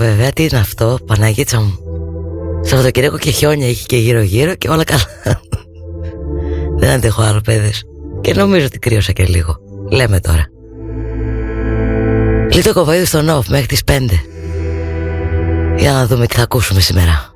βέβαια Τι είναι αυτό Παναγίτσα μου. Σαββατοκυριακό και χιόνια έχει και γύρω γύρω Και όλα καλά. Δεν αντέχω άλλο παιδες. Και νομίζω ότι κρύωσα και λίγο. Λέμε τώρα. Λίτο κοβαίδι στο νοφ μέχρι τις 5 Για να δούμε τι θα ακούσουμε σήμερα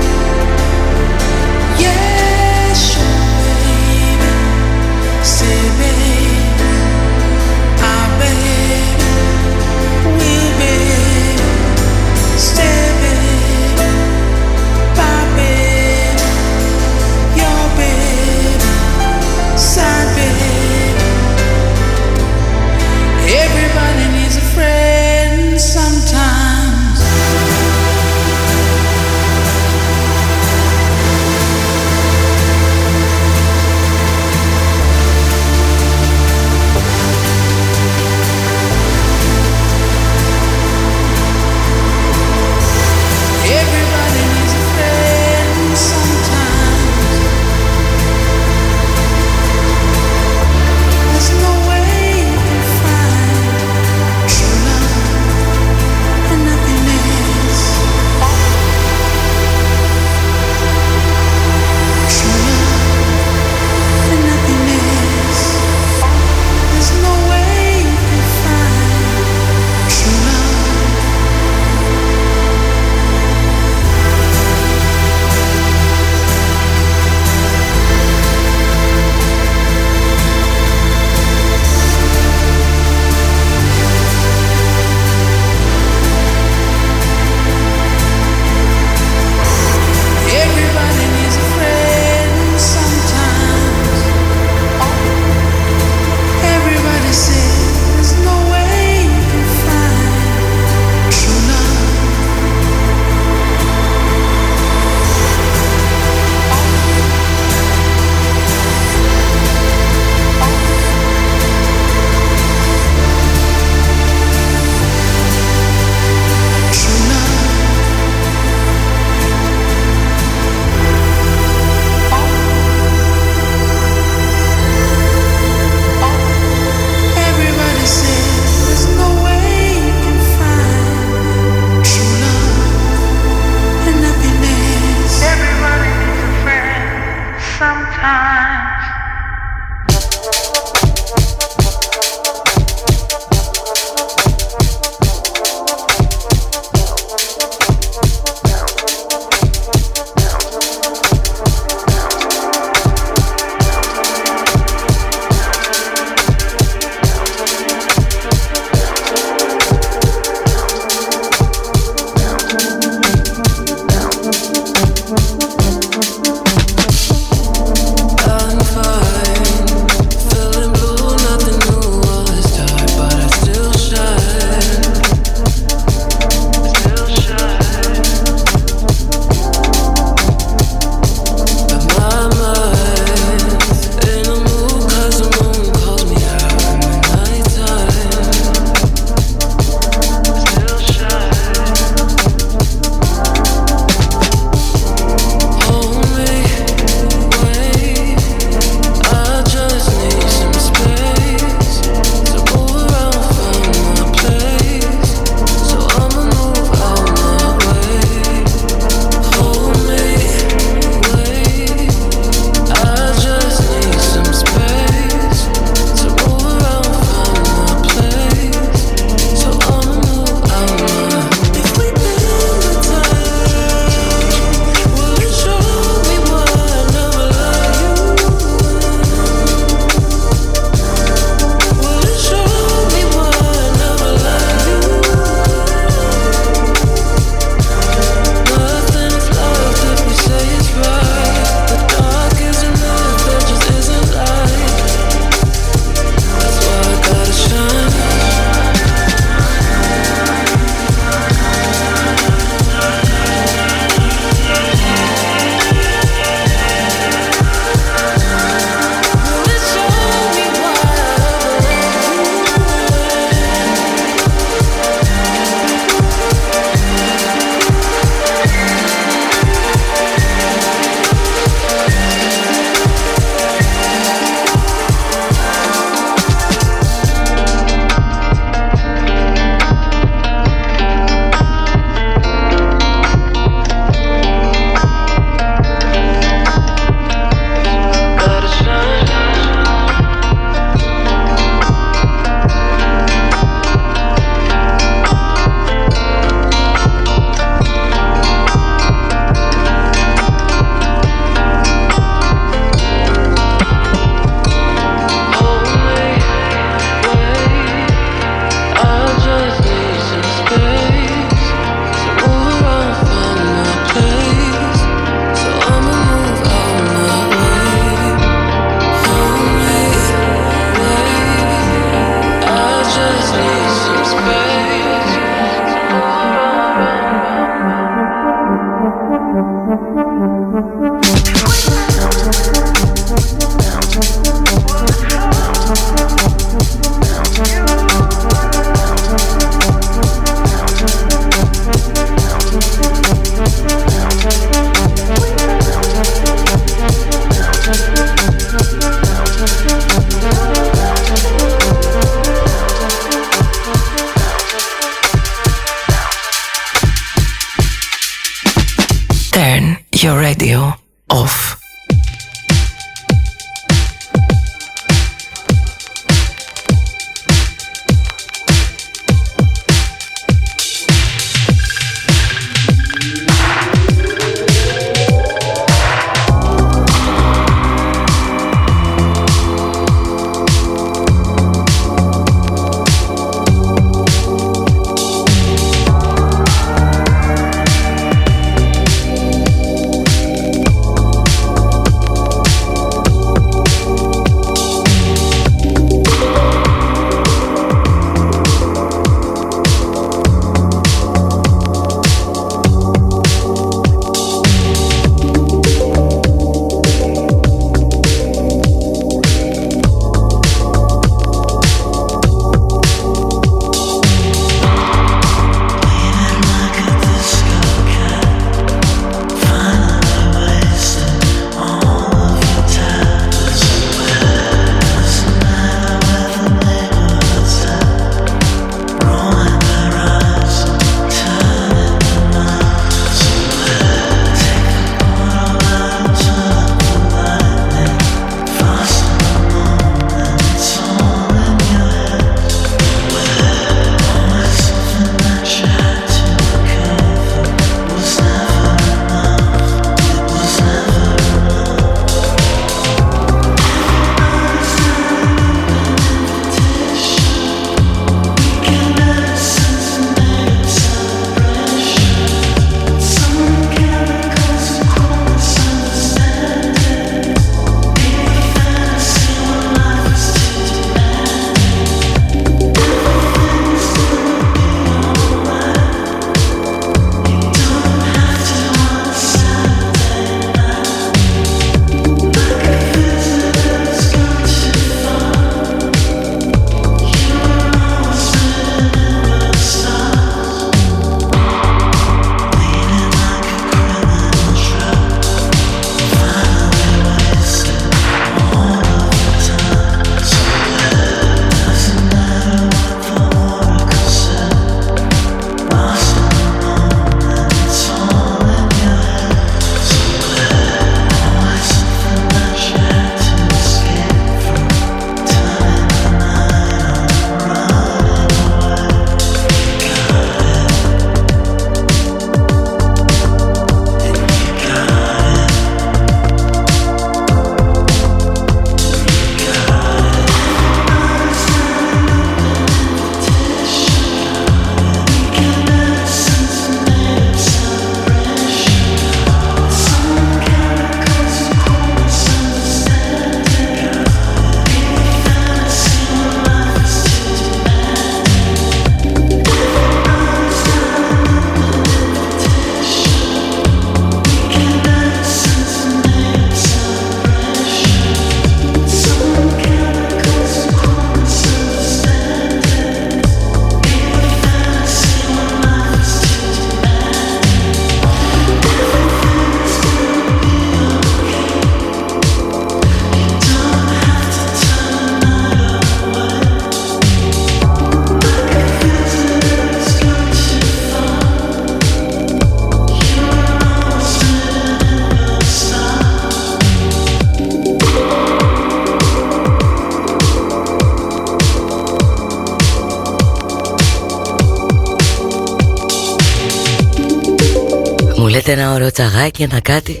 ένα ωραίο τσαγάκι, ένα κάτι.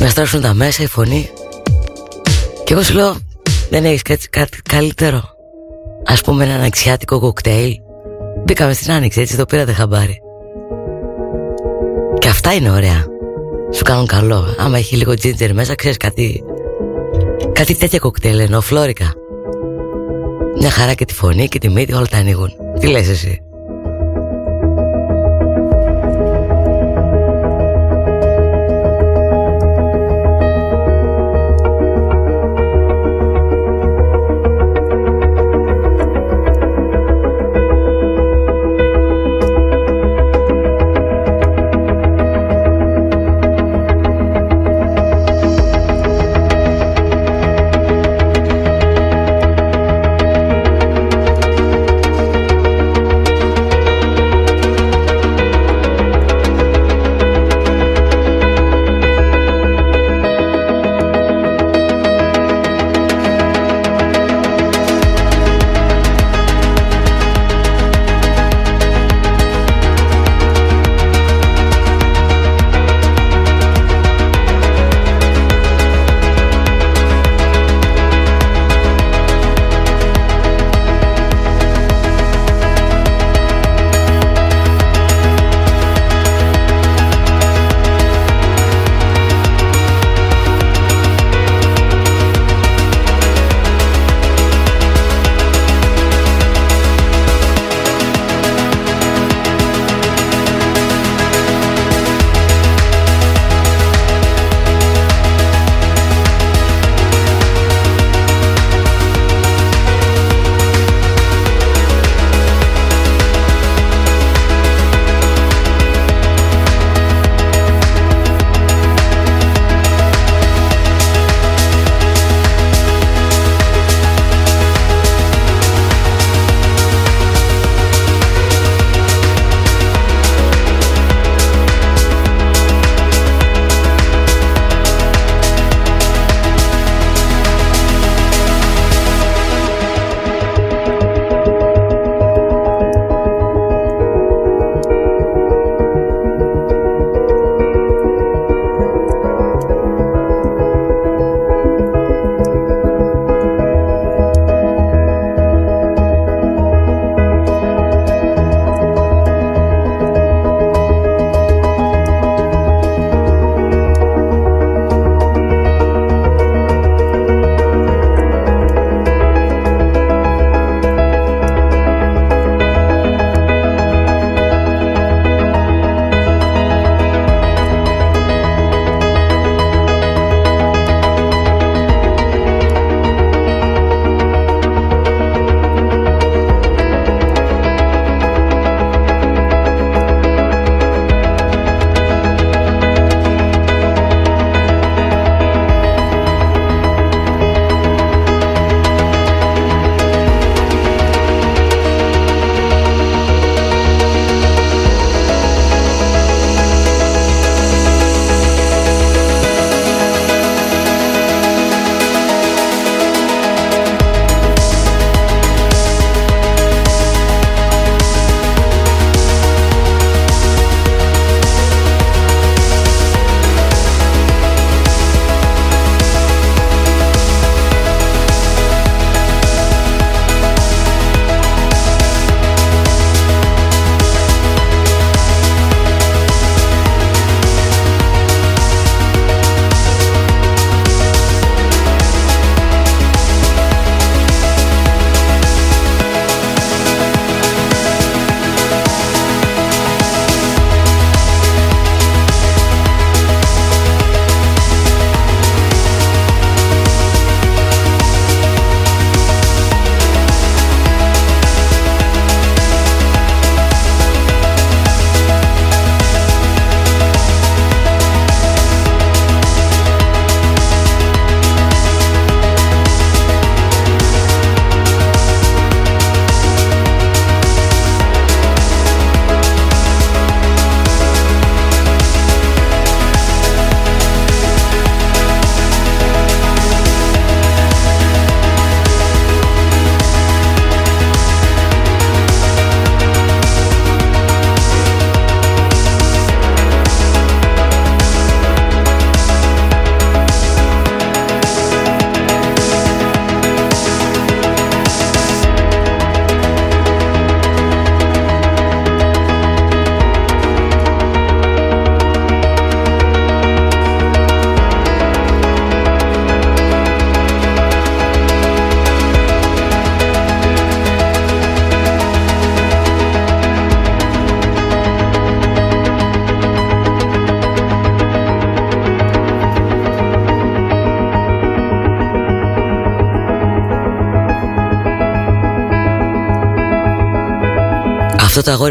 Να στρώσουν τα μέσα, η φωνή. Και εγώ σου λέω Δεν έχεις κάτι, κάτι καλύτερο. Ας πούμε ένα αναξιάτικο κοκτέιλ. Μπήκαμε στην άνοιξη έτσι το πήρατε χαμπάρι. Και αυτά είναι ωραία. Σου κάνουν καλό. Άμα έχει λίγο ginger μέσα ξέρεις κάτι Κάτι τέτοια κοκτέιλ ενώ φλόρικα. Μια χαρά και τη φωνή και τη μύτη όλα τα ανοίγουν. Τι λες εσύ;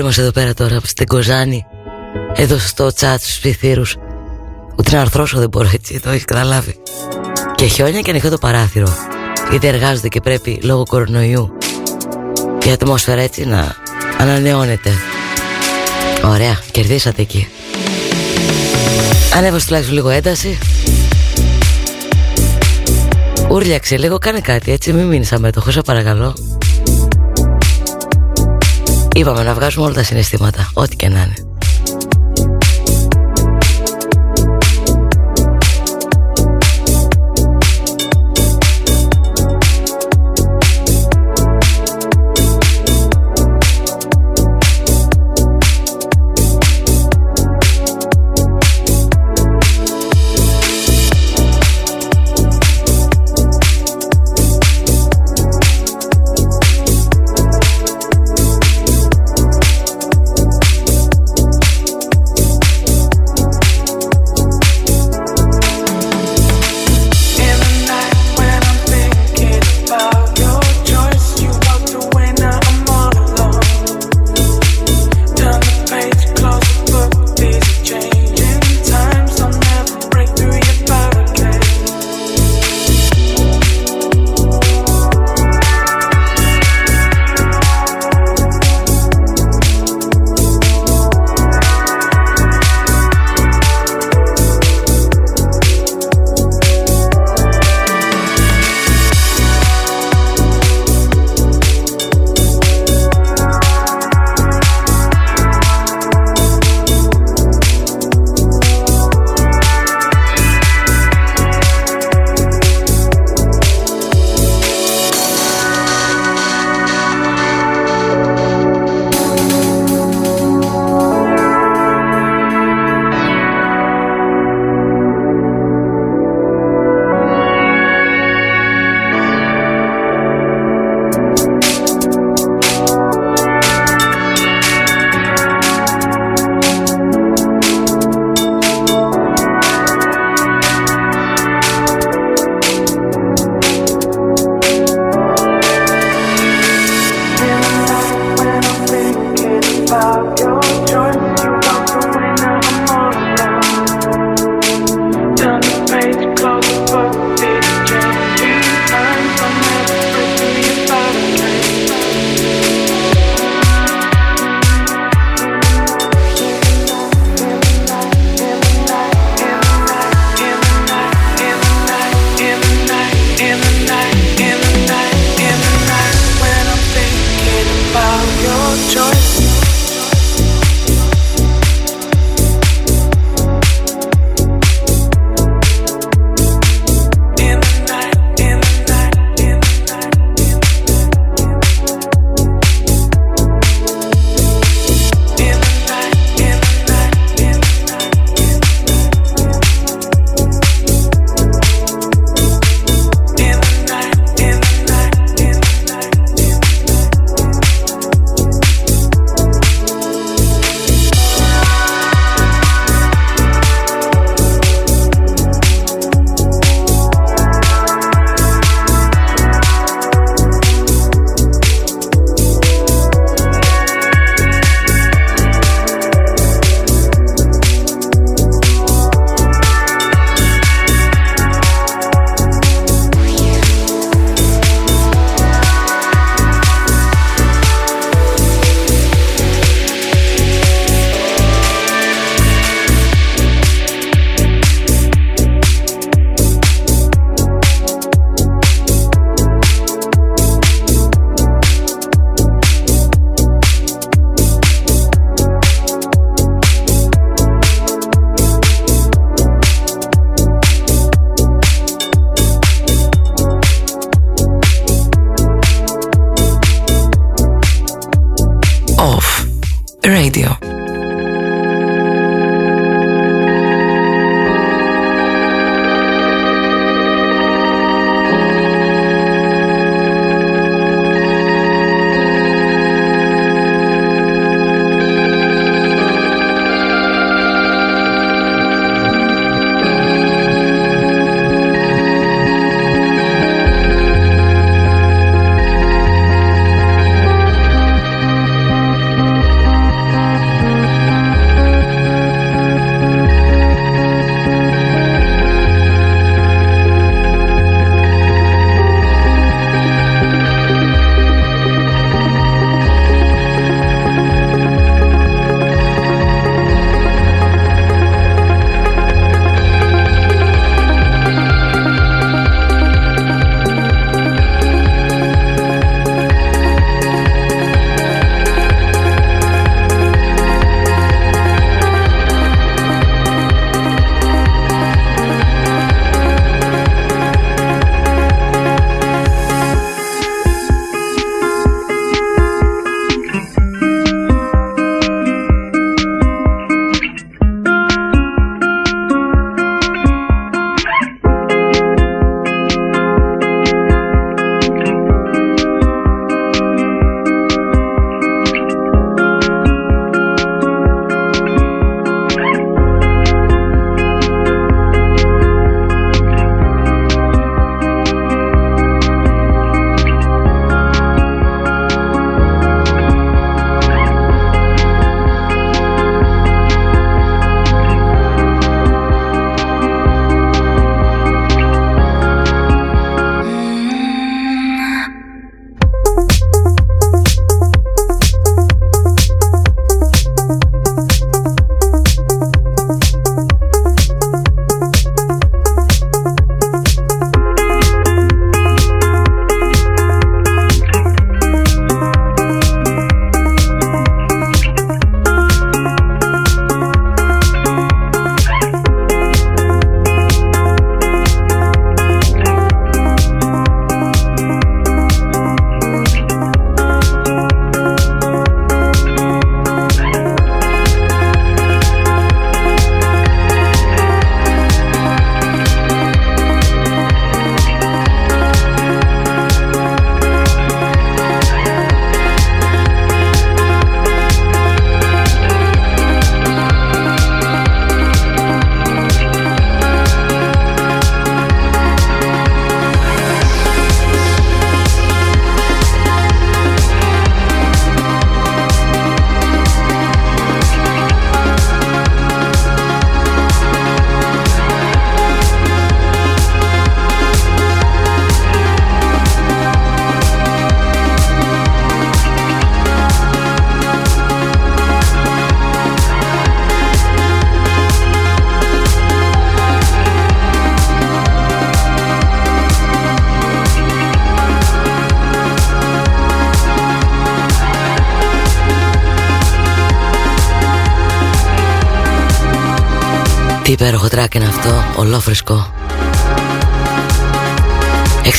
Μας εδώ πέρα τώρα στην Κοζάνη. Εδώ στο τσάτ στους πληθύρους. Ούτε να αρθρώσω δεν μπορώ έτσι Το έχεις καταλάβει. Και χιόνια και ανοιχτό το παράθυρο. Γιατί εργάζονται και πρέπει λόγω κορονοϊού. Η ατμόσφαιρα έτσι να ανανεώνεται. Ωραία, κερδίσατε εκεί. Ανέβασε τουλάχιστον λίγο ένταση. Ούρλιαξε λίγο, κάνε κάτι έτσι, μην μείνεις αμέτωχος, σε παρακαλώ Είπαμε να βγάζουμε όλα τα συναισθήματα, ό,τι και να είναι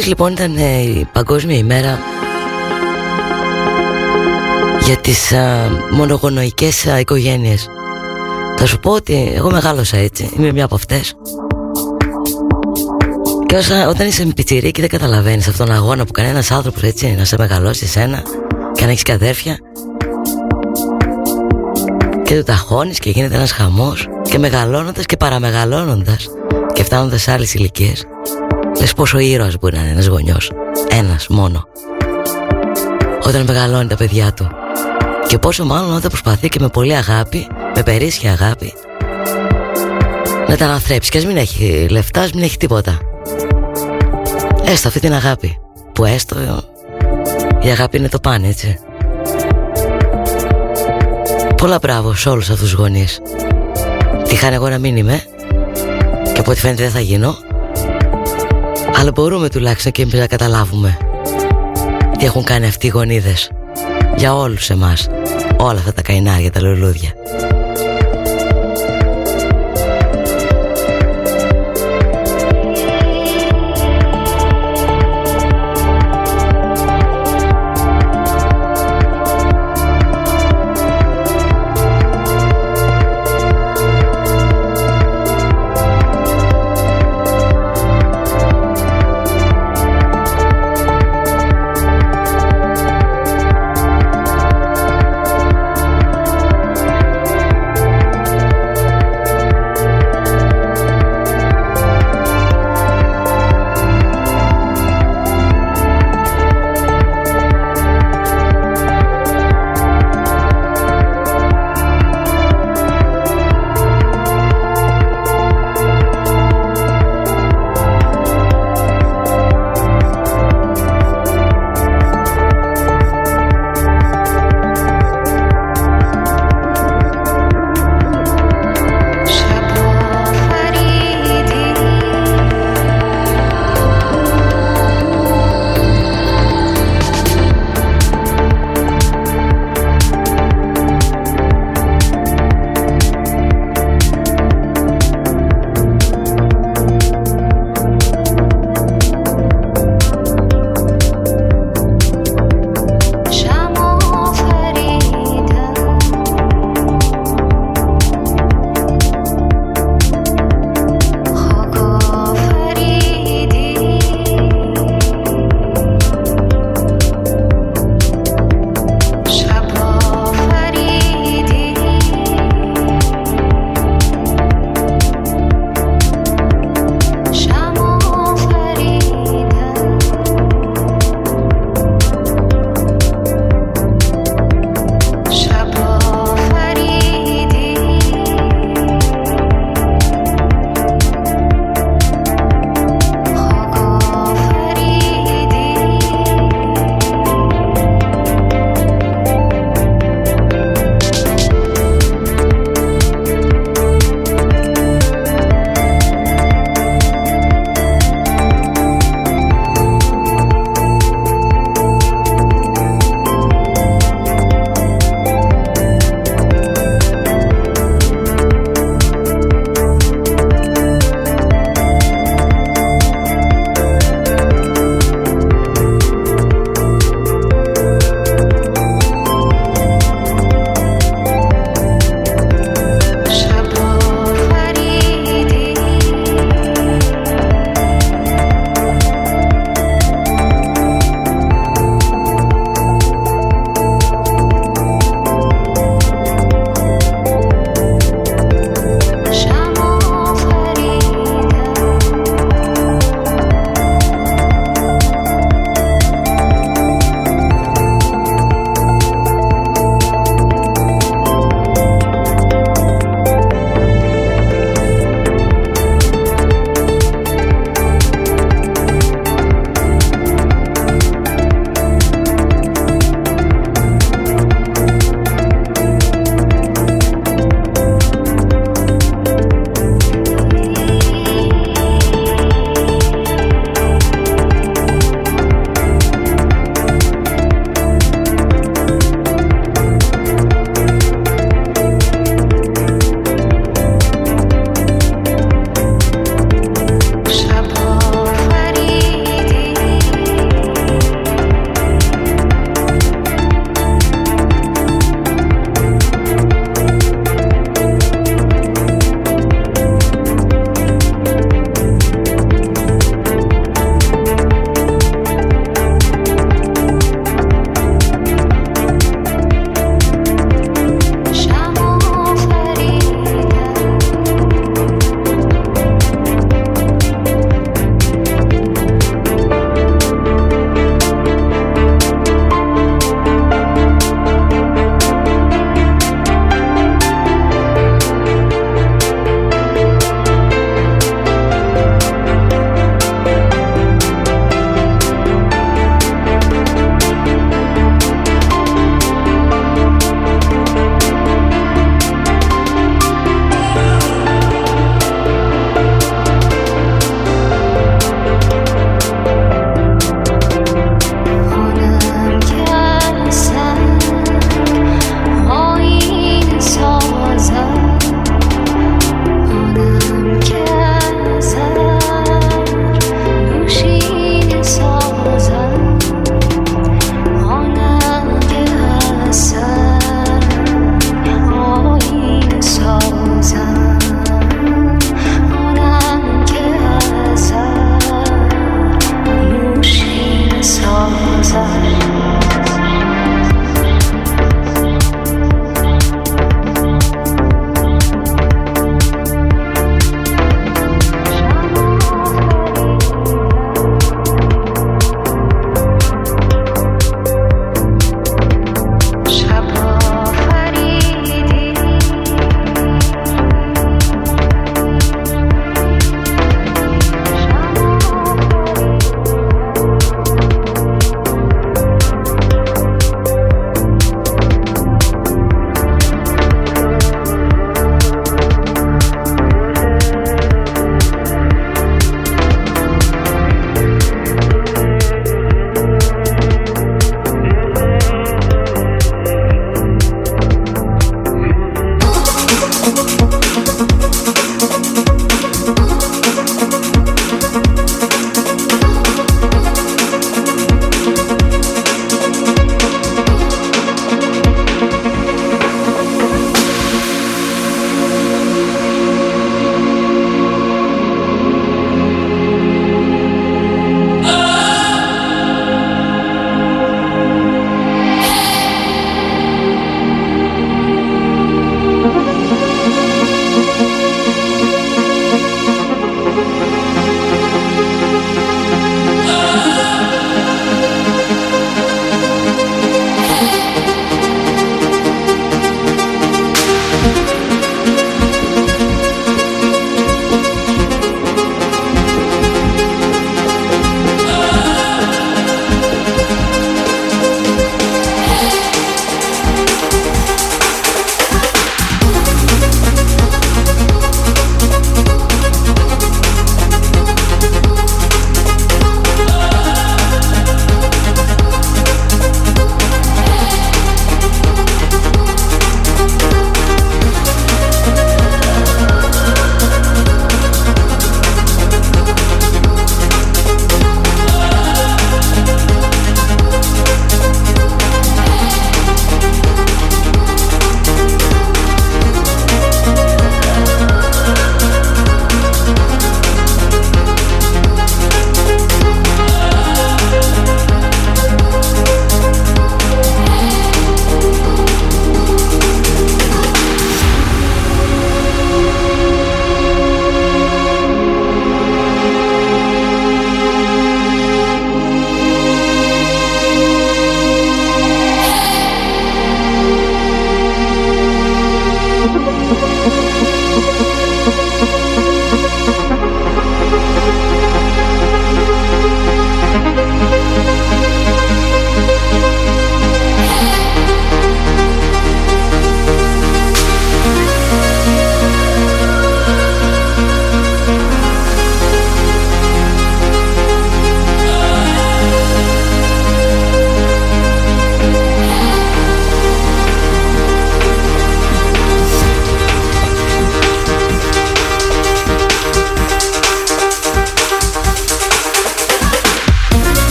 Εχθές λοιπόν ήταν ε, η παγκόσμια ημέρα για τις α, μονογονοϊκές α, οικογένειες. Θα σου πω ότι εγώ μεγάλωσα έτσι, είμαι μια από αυτές. Και όσα, όταν είσαι πιτσιρίκι δεν καταλαβαίνεις αυτόν τον αγώνα που κανένας άνθρωπος έτσι να σε μεγαλώσει εσένα και να έχεις καδέρφια και το ταχώνεις και γίνεται ένας χαμός και μεγαλώνοντας και παραμεγαλώνοντας και φτάνοντας σε άλλες ηλικίες λες πόσο ήρωας μπορεί να είναι ένας γονιός. Ένας μόνο. Όταν μεγαλώνει τα παιδιά του. Και πόσο μάλλον όταν προσπαθεί και με πολύ αγάπη με περίσσια αγάπη να τα αναθρέψει. Και ας μην έχει λεφτά, ας μην έχει τίποτα. Έστω αυτή την αγάπη που έστω η αγάπη είναι το πάνε έτσι. Πολλά μπράβο σε όλους αυτούς τους γονείς. Τι χάνε εγώ να μην είμαι Και από ό,τι φαίνεται δεν θα γίνω Αλλά μπορούμε τουλάχιστον και εμείς να καταλάβουμε Τι έχουν κάνει αυτοί οι γονίδες Για όλους εμάς. Όλα αυτά τα καϊνάρια, τα λουλούδια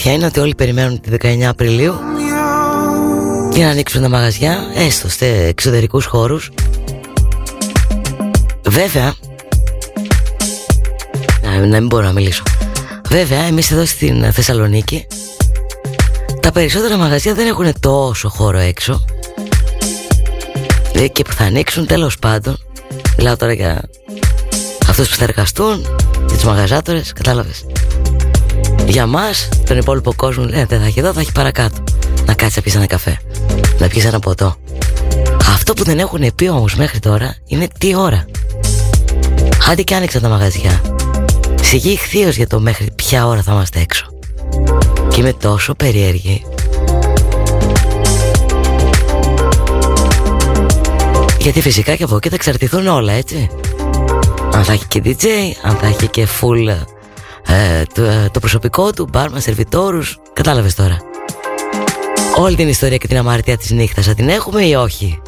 αλήθεια είναι ότι όλοι περιμένουν τη 19 Απριλίου για να ανοίξουν τα μαγαζιά, έστω σε εξωτερικούς χώρους. Βέβαια, να, μην μπορώ να μιλήσω. Βέβαια, εμείς εδώ στην Θεσσαλονίκη τα περισσότερα μαγαζιά δεν έχουν τόσο χώρο έξω ε, και που θα ανοίξουν τέλος πάντων Μιλάω τώρα για αυτούς που θα εργαστούν Για τους μαγαζάτορες, κατάλαβες Για μας, τον υπόλοιπο κόσμο λέει δεν θα έχει εδώ, θα έχει παρακάτω. Να κάτσει να πεις ένα καφέ. Να πιεις ένα ποτό. Αυτό που δεν έχουν πει όμως μέχρι τώρα Είναι τι ώρα. Άντε και άνοιξαν τα μαγαζιά. Σιγή χθείως για το μέχρι ποια ώρα θα είμαστε έξω. Και είμαι τόσο περίεργη. Γιατί φυσικά και από εκεί θα εξαρτηθούν όλα έτσι. Αν θα έχει και DJ, αν θα έχει και full ε, το, ε, το, προσωπικό του, μπάρμα, σερβιτόρους. Κατάλαβες τώρα. Όλη την ιστορία και την αμαρτία της νύχτας θα την έχουμε ή όχι;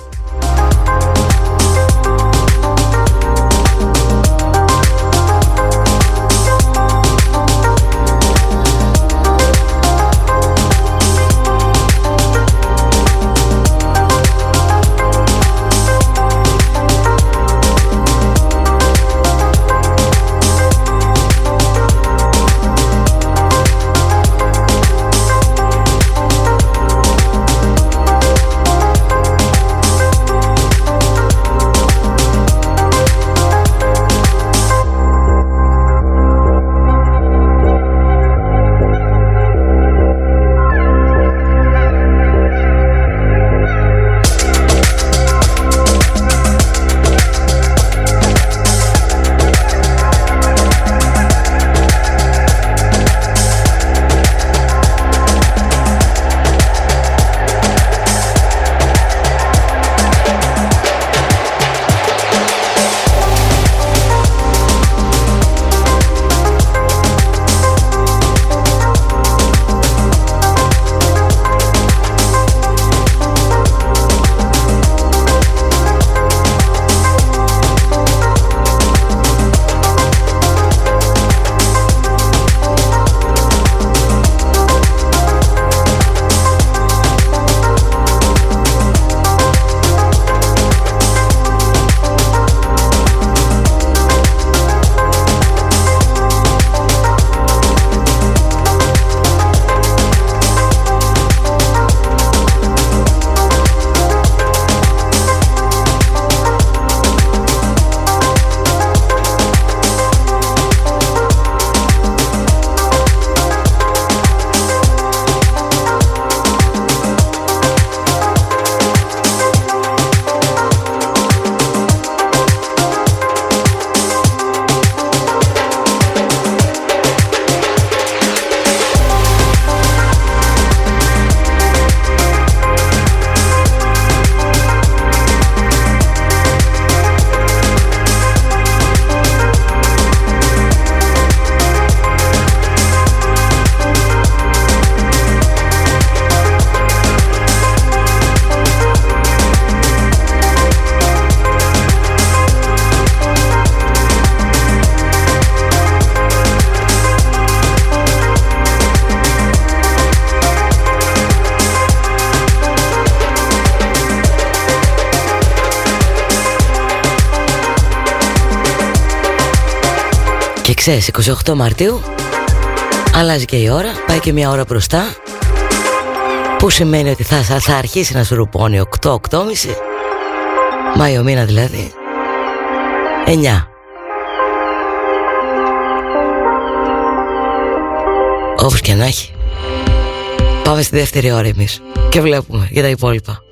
Ξέρεις, 28 Μαρτίου αλλάζει και η ώρα, πάει και μια ώρα μπροστά που σημαίνει ότι θα, θα αρχίσει να σου ρουπώνει 8-8.30 Μάιο μήνα δηλαδή. 9 Όπως και να έχει. Πάμε στη δεύτερη ώρα εμείς. Και βλέπουμε για τα υπόλοιπα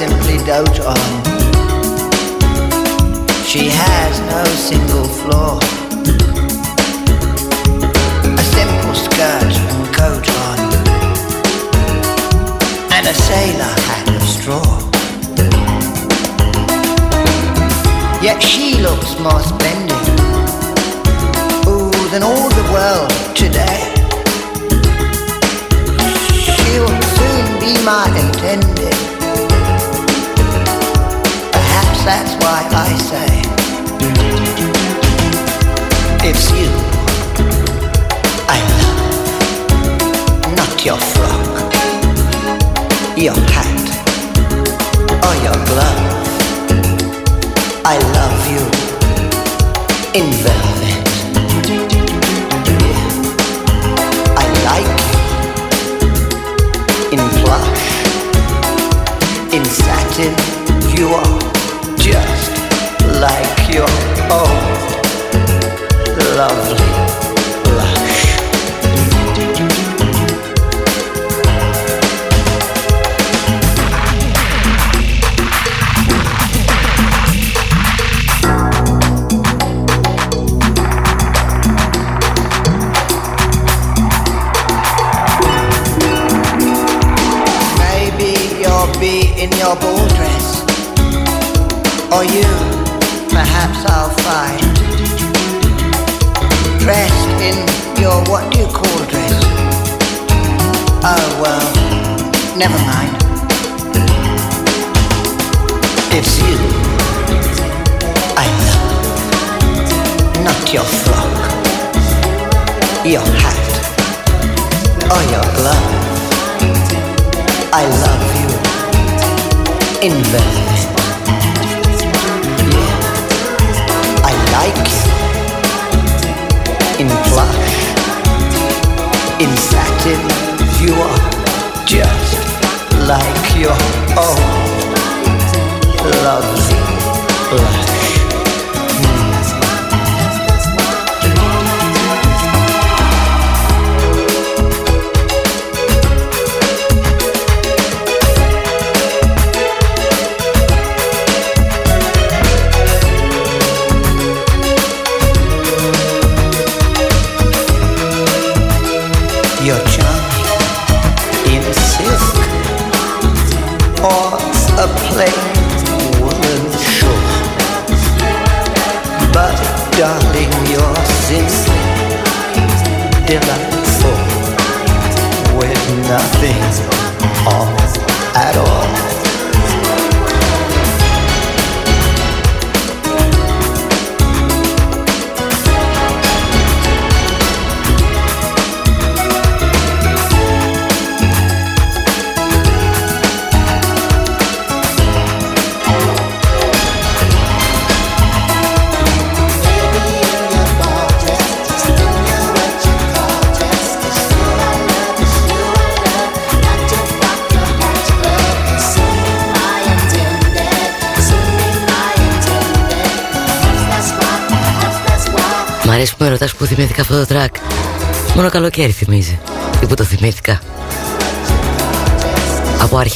dote on. She has no single flaw. A simple skirt and coat on, and a sailor hat of straw. Yet she looks more splendid, ooh, than all the world today. She'll soon be my intended. That's why I say it's you I love, not your frock, your hat, or your glove. I love you in velvet. I like you in plush, in satin. You are Invest.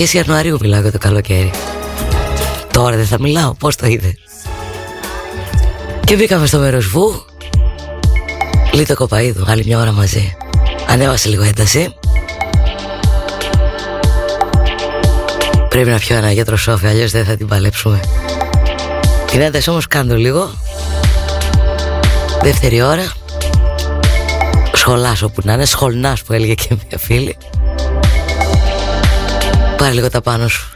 Αρχές Ιανουαρίου μιλάω για το καλοκαίρι. Τώρα δεν θα μιλάω, πώς το είδες. Και μπήκαμε στο μέρος βου. Λίτο Κοπαίδου, άλλη μια ώρα μαζί. Ανέβασε λίγο ένταση. Πρέπει να πιω ένα γιατρό σόφι, αλλιώς δεν θα την παλέψουμε. Την ένταση όμως κάνω λίγο. Δεύτερη ώρα. Σχολάς όπου να είναι Σχολνάς που έλεγε και μια φίλη Πάρε λίγο τα πάνω σου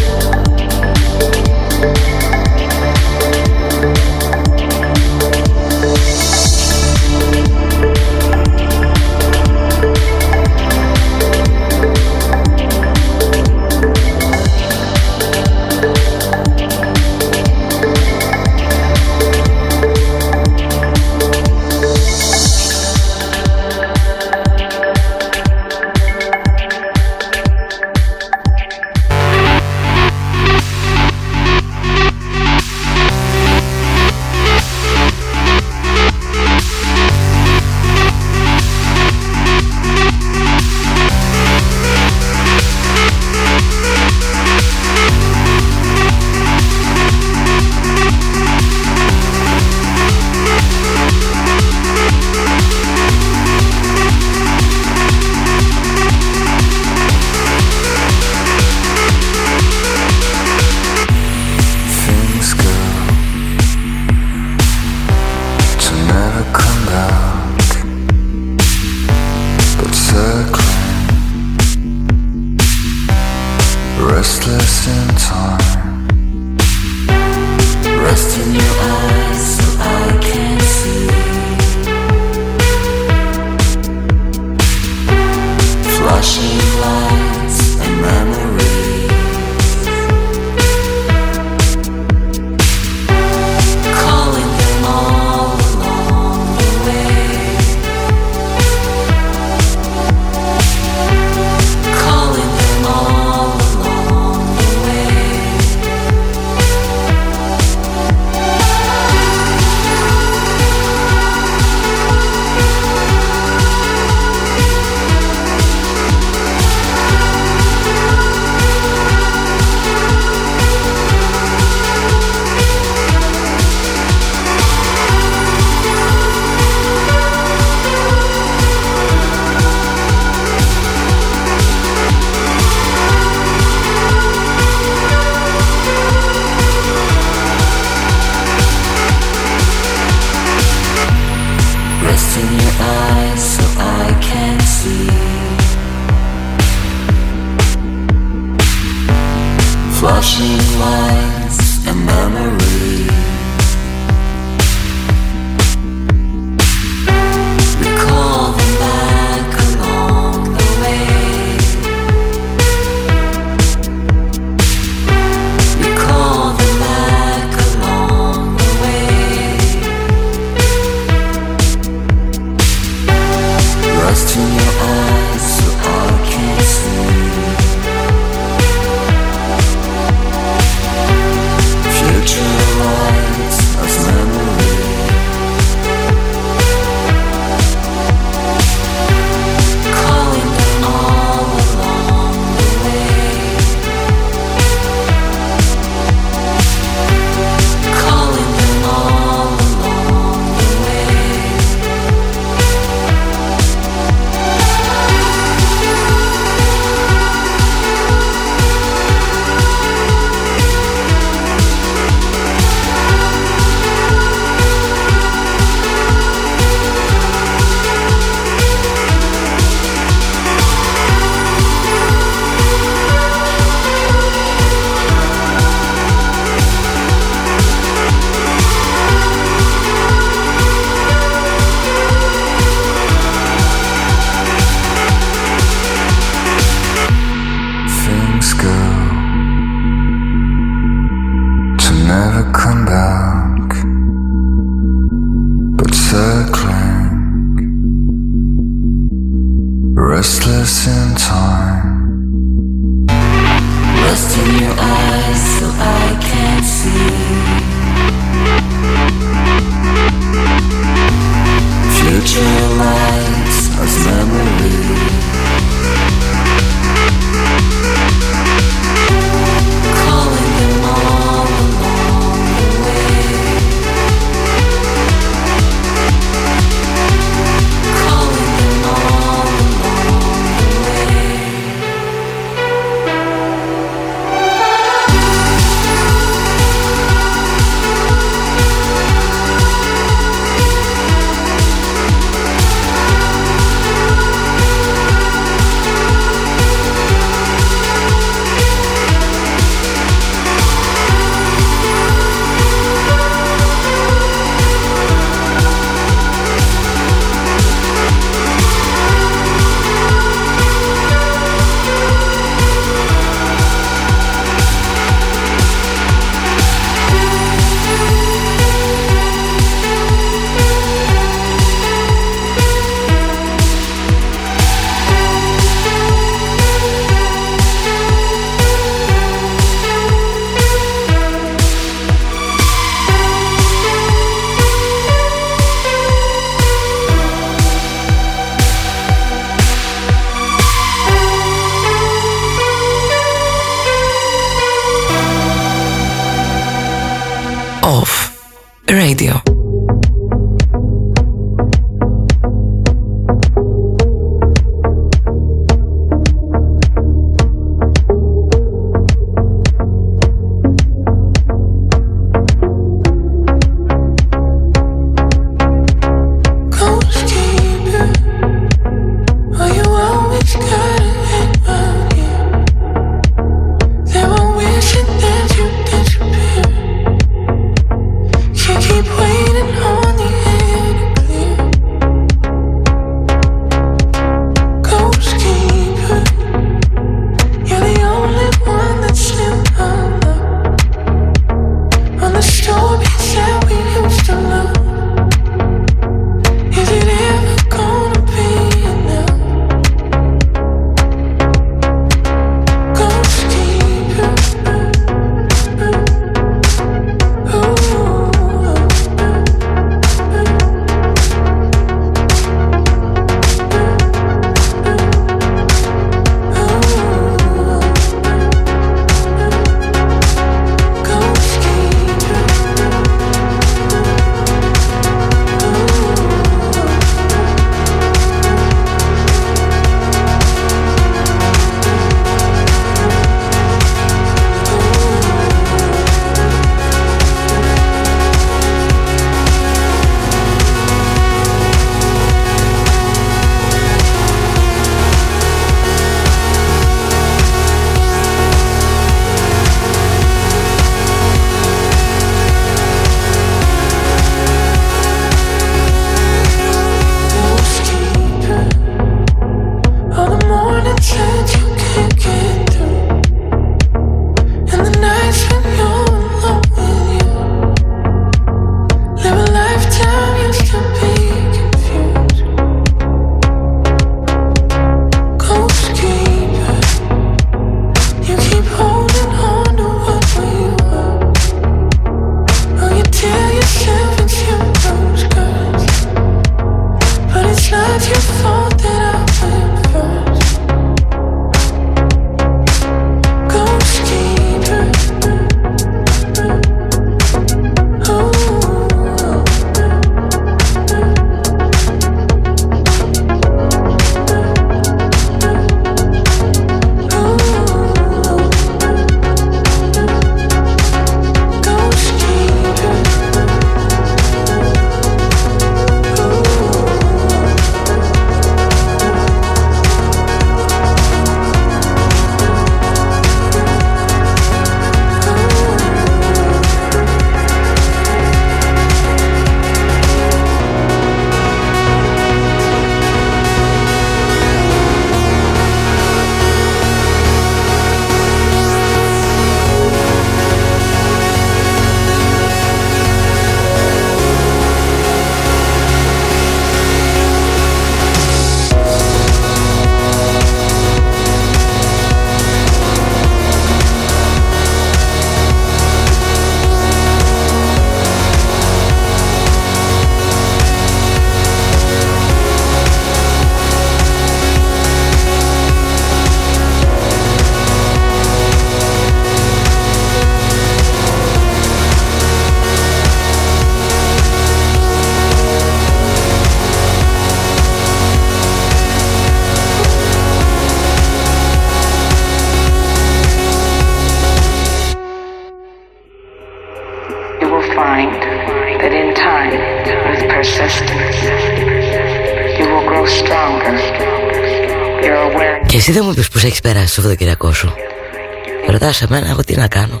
Ρωτάς εμένα εγώ τι να κάνω.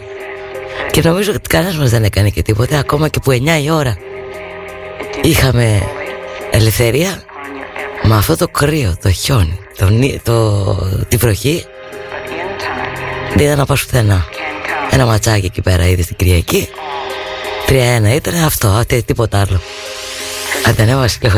Και νομίζω ότι κανένας μας δεν έκανε και τίποτα ακόμα και που 9 η ώρα. Είχαμε ελευθερία με αυτό το κρύο, το χιόνι, το, το, τη βροχή. Δεν ήταν να πας πουθενά. Ένα ματσάκι εκεί πέρα είδες την Κυριακή. 3-1 ήταν αυτό, τίποτα άλλο. Αντανέβασε και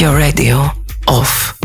your radio off.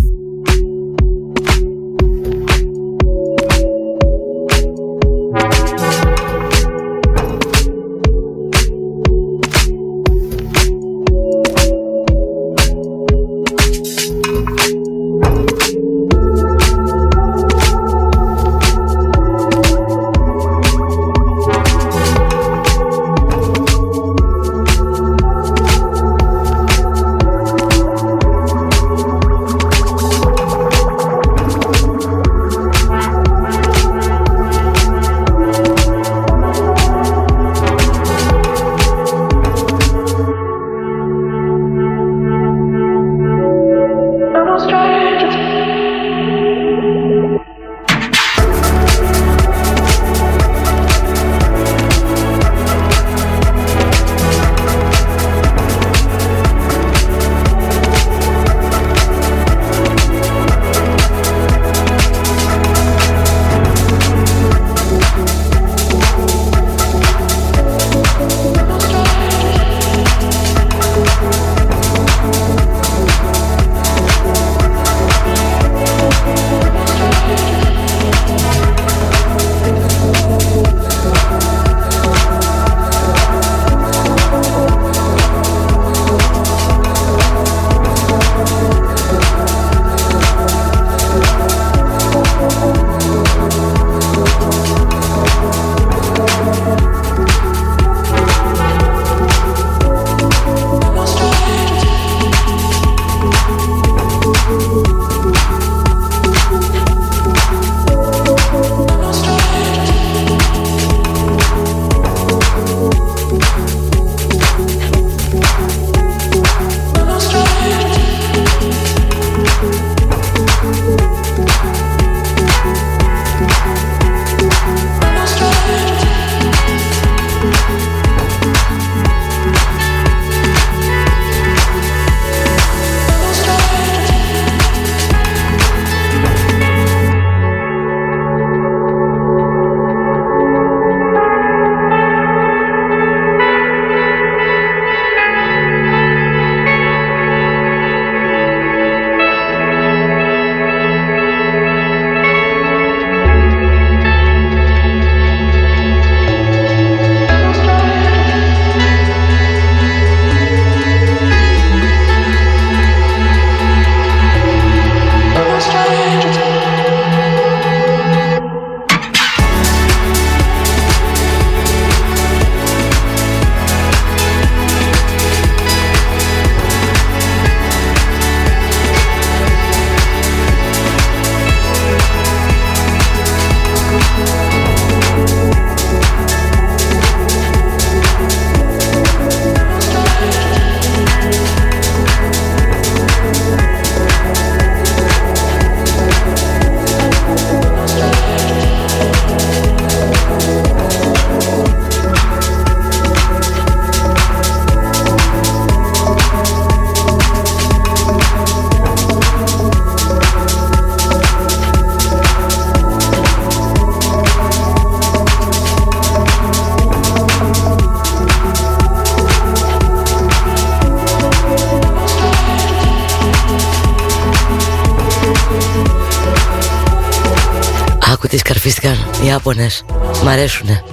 Ιάπωνες Μ' αρέσουνε.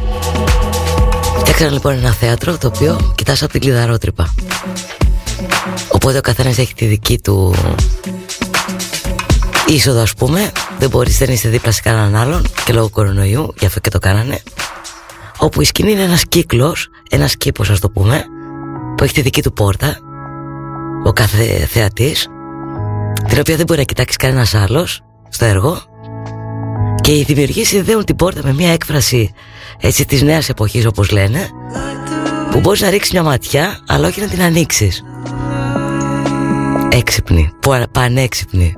Φτιάξαν λοιπόν ένα θέατρο το οποίο κοιτάς από την κλειδαρότρυπα. Οπότε ο καθένας έχει τη δική του είσοδο ας πούμε. Δεν μπορείς δεν είσαι δίπλα σε κανέναν άλλον Και λόγω κορονοϊού γι' αυτό και το κάνανε. Όπου η σκηνή είναι ένας κύκλος Ένας κήπος ας το πούμε Που έχει τη δική του πόρτα Ο κάθε θεατής Την οποία δεν μπορεί να κοιτάξεις κανένας άλλος Στο έργο και οι δημιουργοί συνδέουν την πόρτα με μια έκφραση έτσι της νέας εποχής όπως λένε που μπορείς να ρίξεις μια ματιά αλλά όχι να την ανοίξεις. Έξυπνη, πανέξυπνη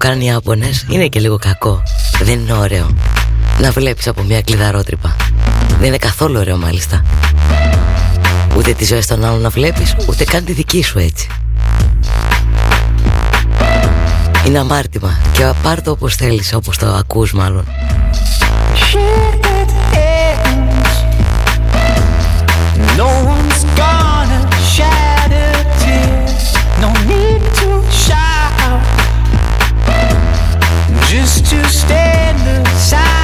κάνουν οι Ιάπωνες είναι και λίγο κακό. Δεν είναι ωραίο Να βλέπεις από μια κλειδαρότρυπα Δεν είναι καθόλου ωραίο μάλιστα. Ούτε τη ζωή των άλλων να βλέπεις Ούτε καν τη δική σου έτσι. Είναι αμάρτημα Και πάρ' το όπως θέλεις Όπως το ακούς μάλλον to stand aside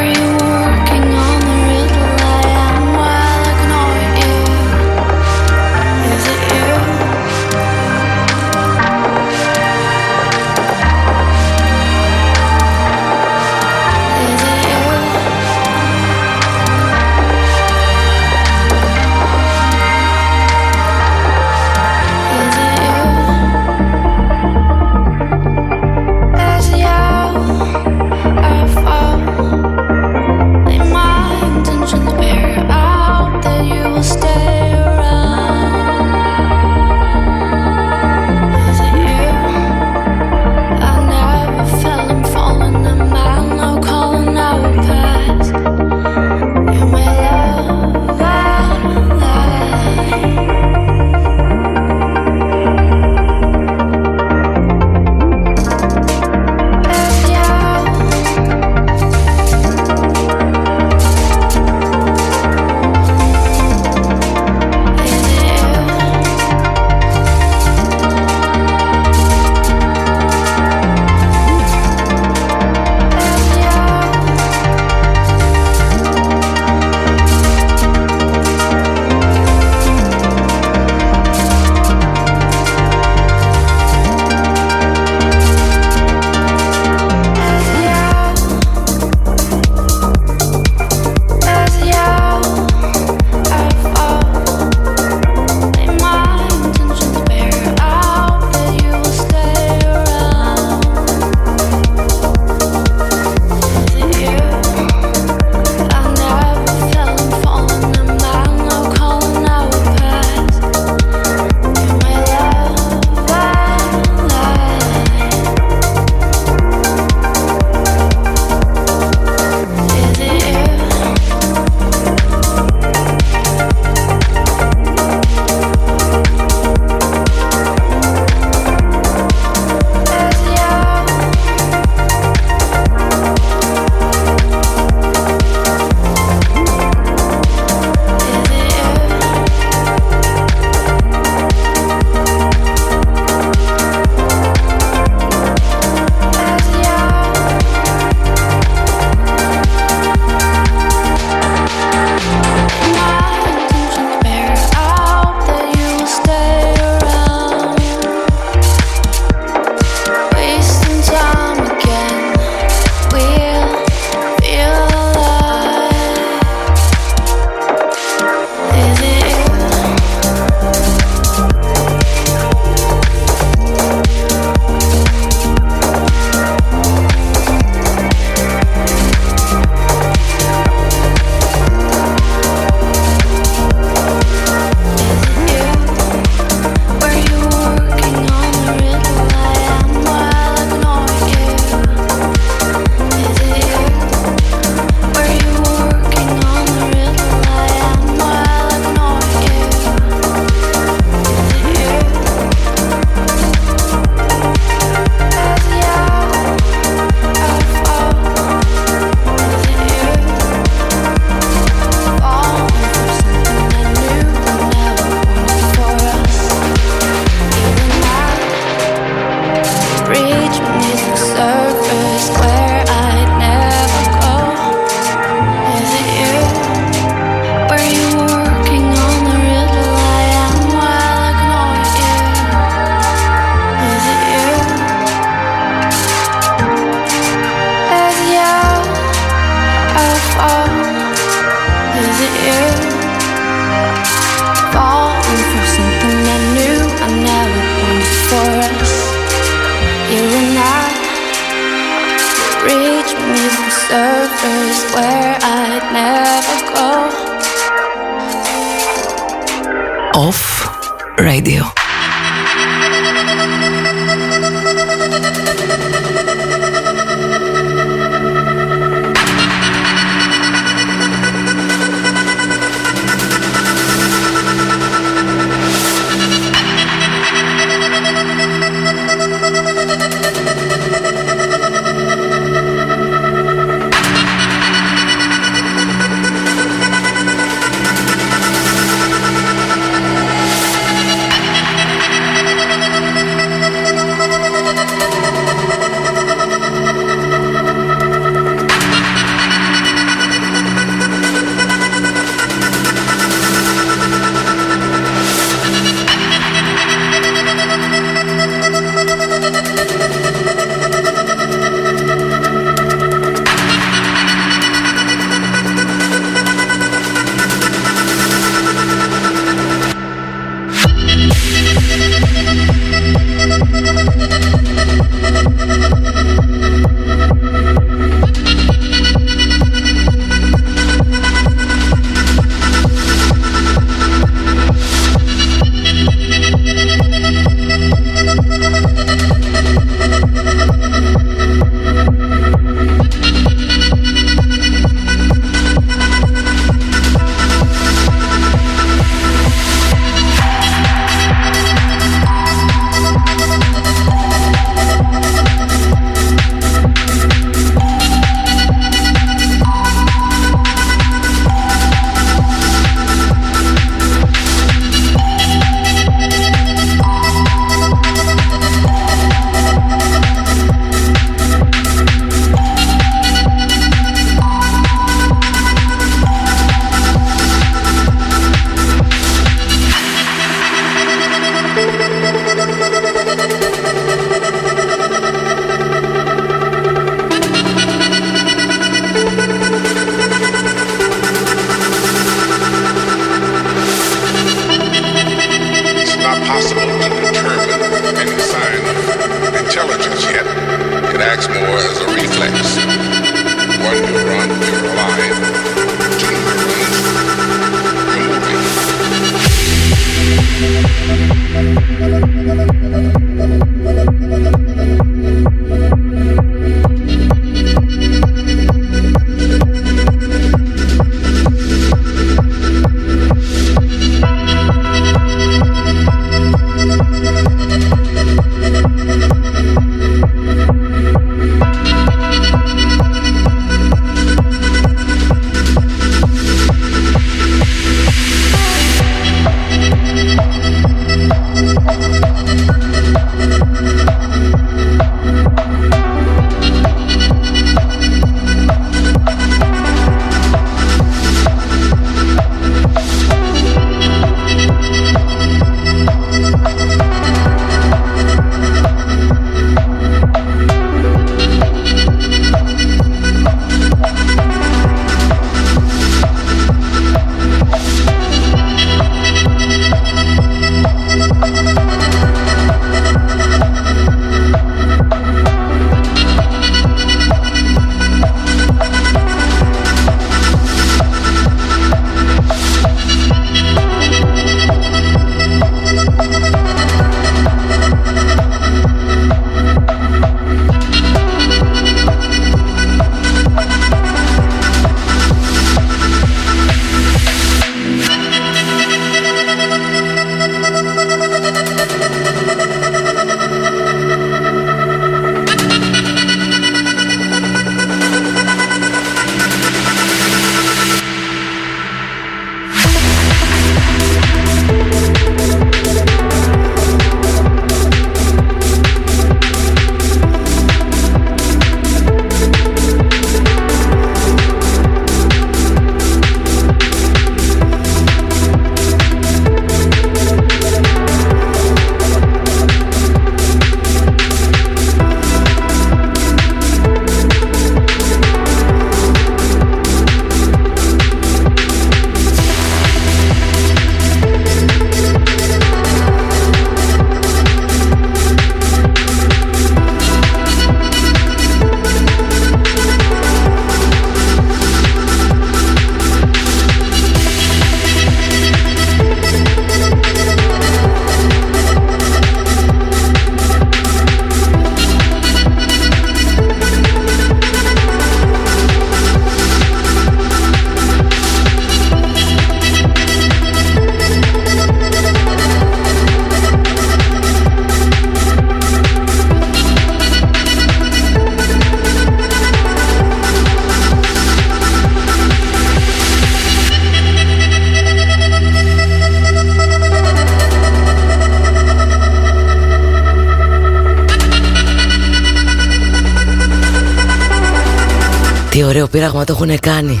το έχουν κάνει.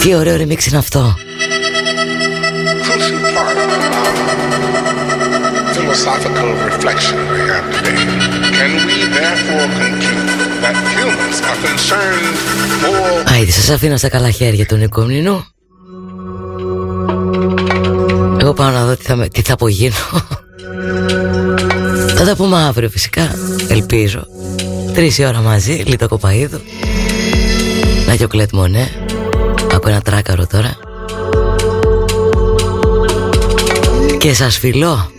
Τι ωραίο ρεμίξ είναι αυτό. philosophical reflection we have today. Can we therefore conclude that humans are concerned more... Άιντε, σας αφήνω στα καλά χέρια του Νικομνηνού. Εγώ πάω να δω τι θα, τι θα απογίνω. θα τα πούμε αύριο φυσικά, ελπίζω. Τρεις η ώρα μαζί, Λίτο Κοπαίδου. Να και ο Κλέτ Μονέ. Ακούω ένα τράκαρο τώρα. Και σας φιλώ.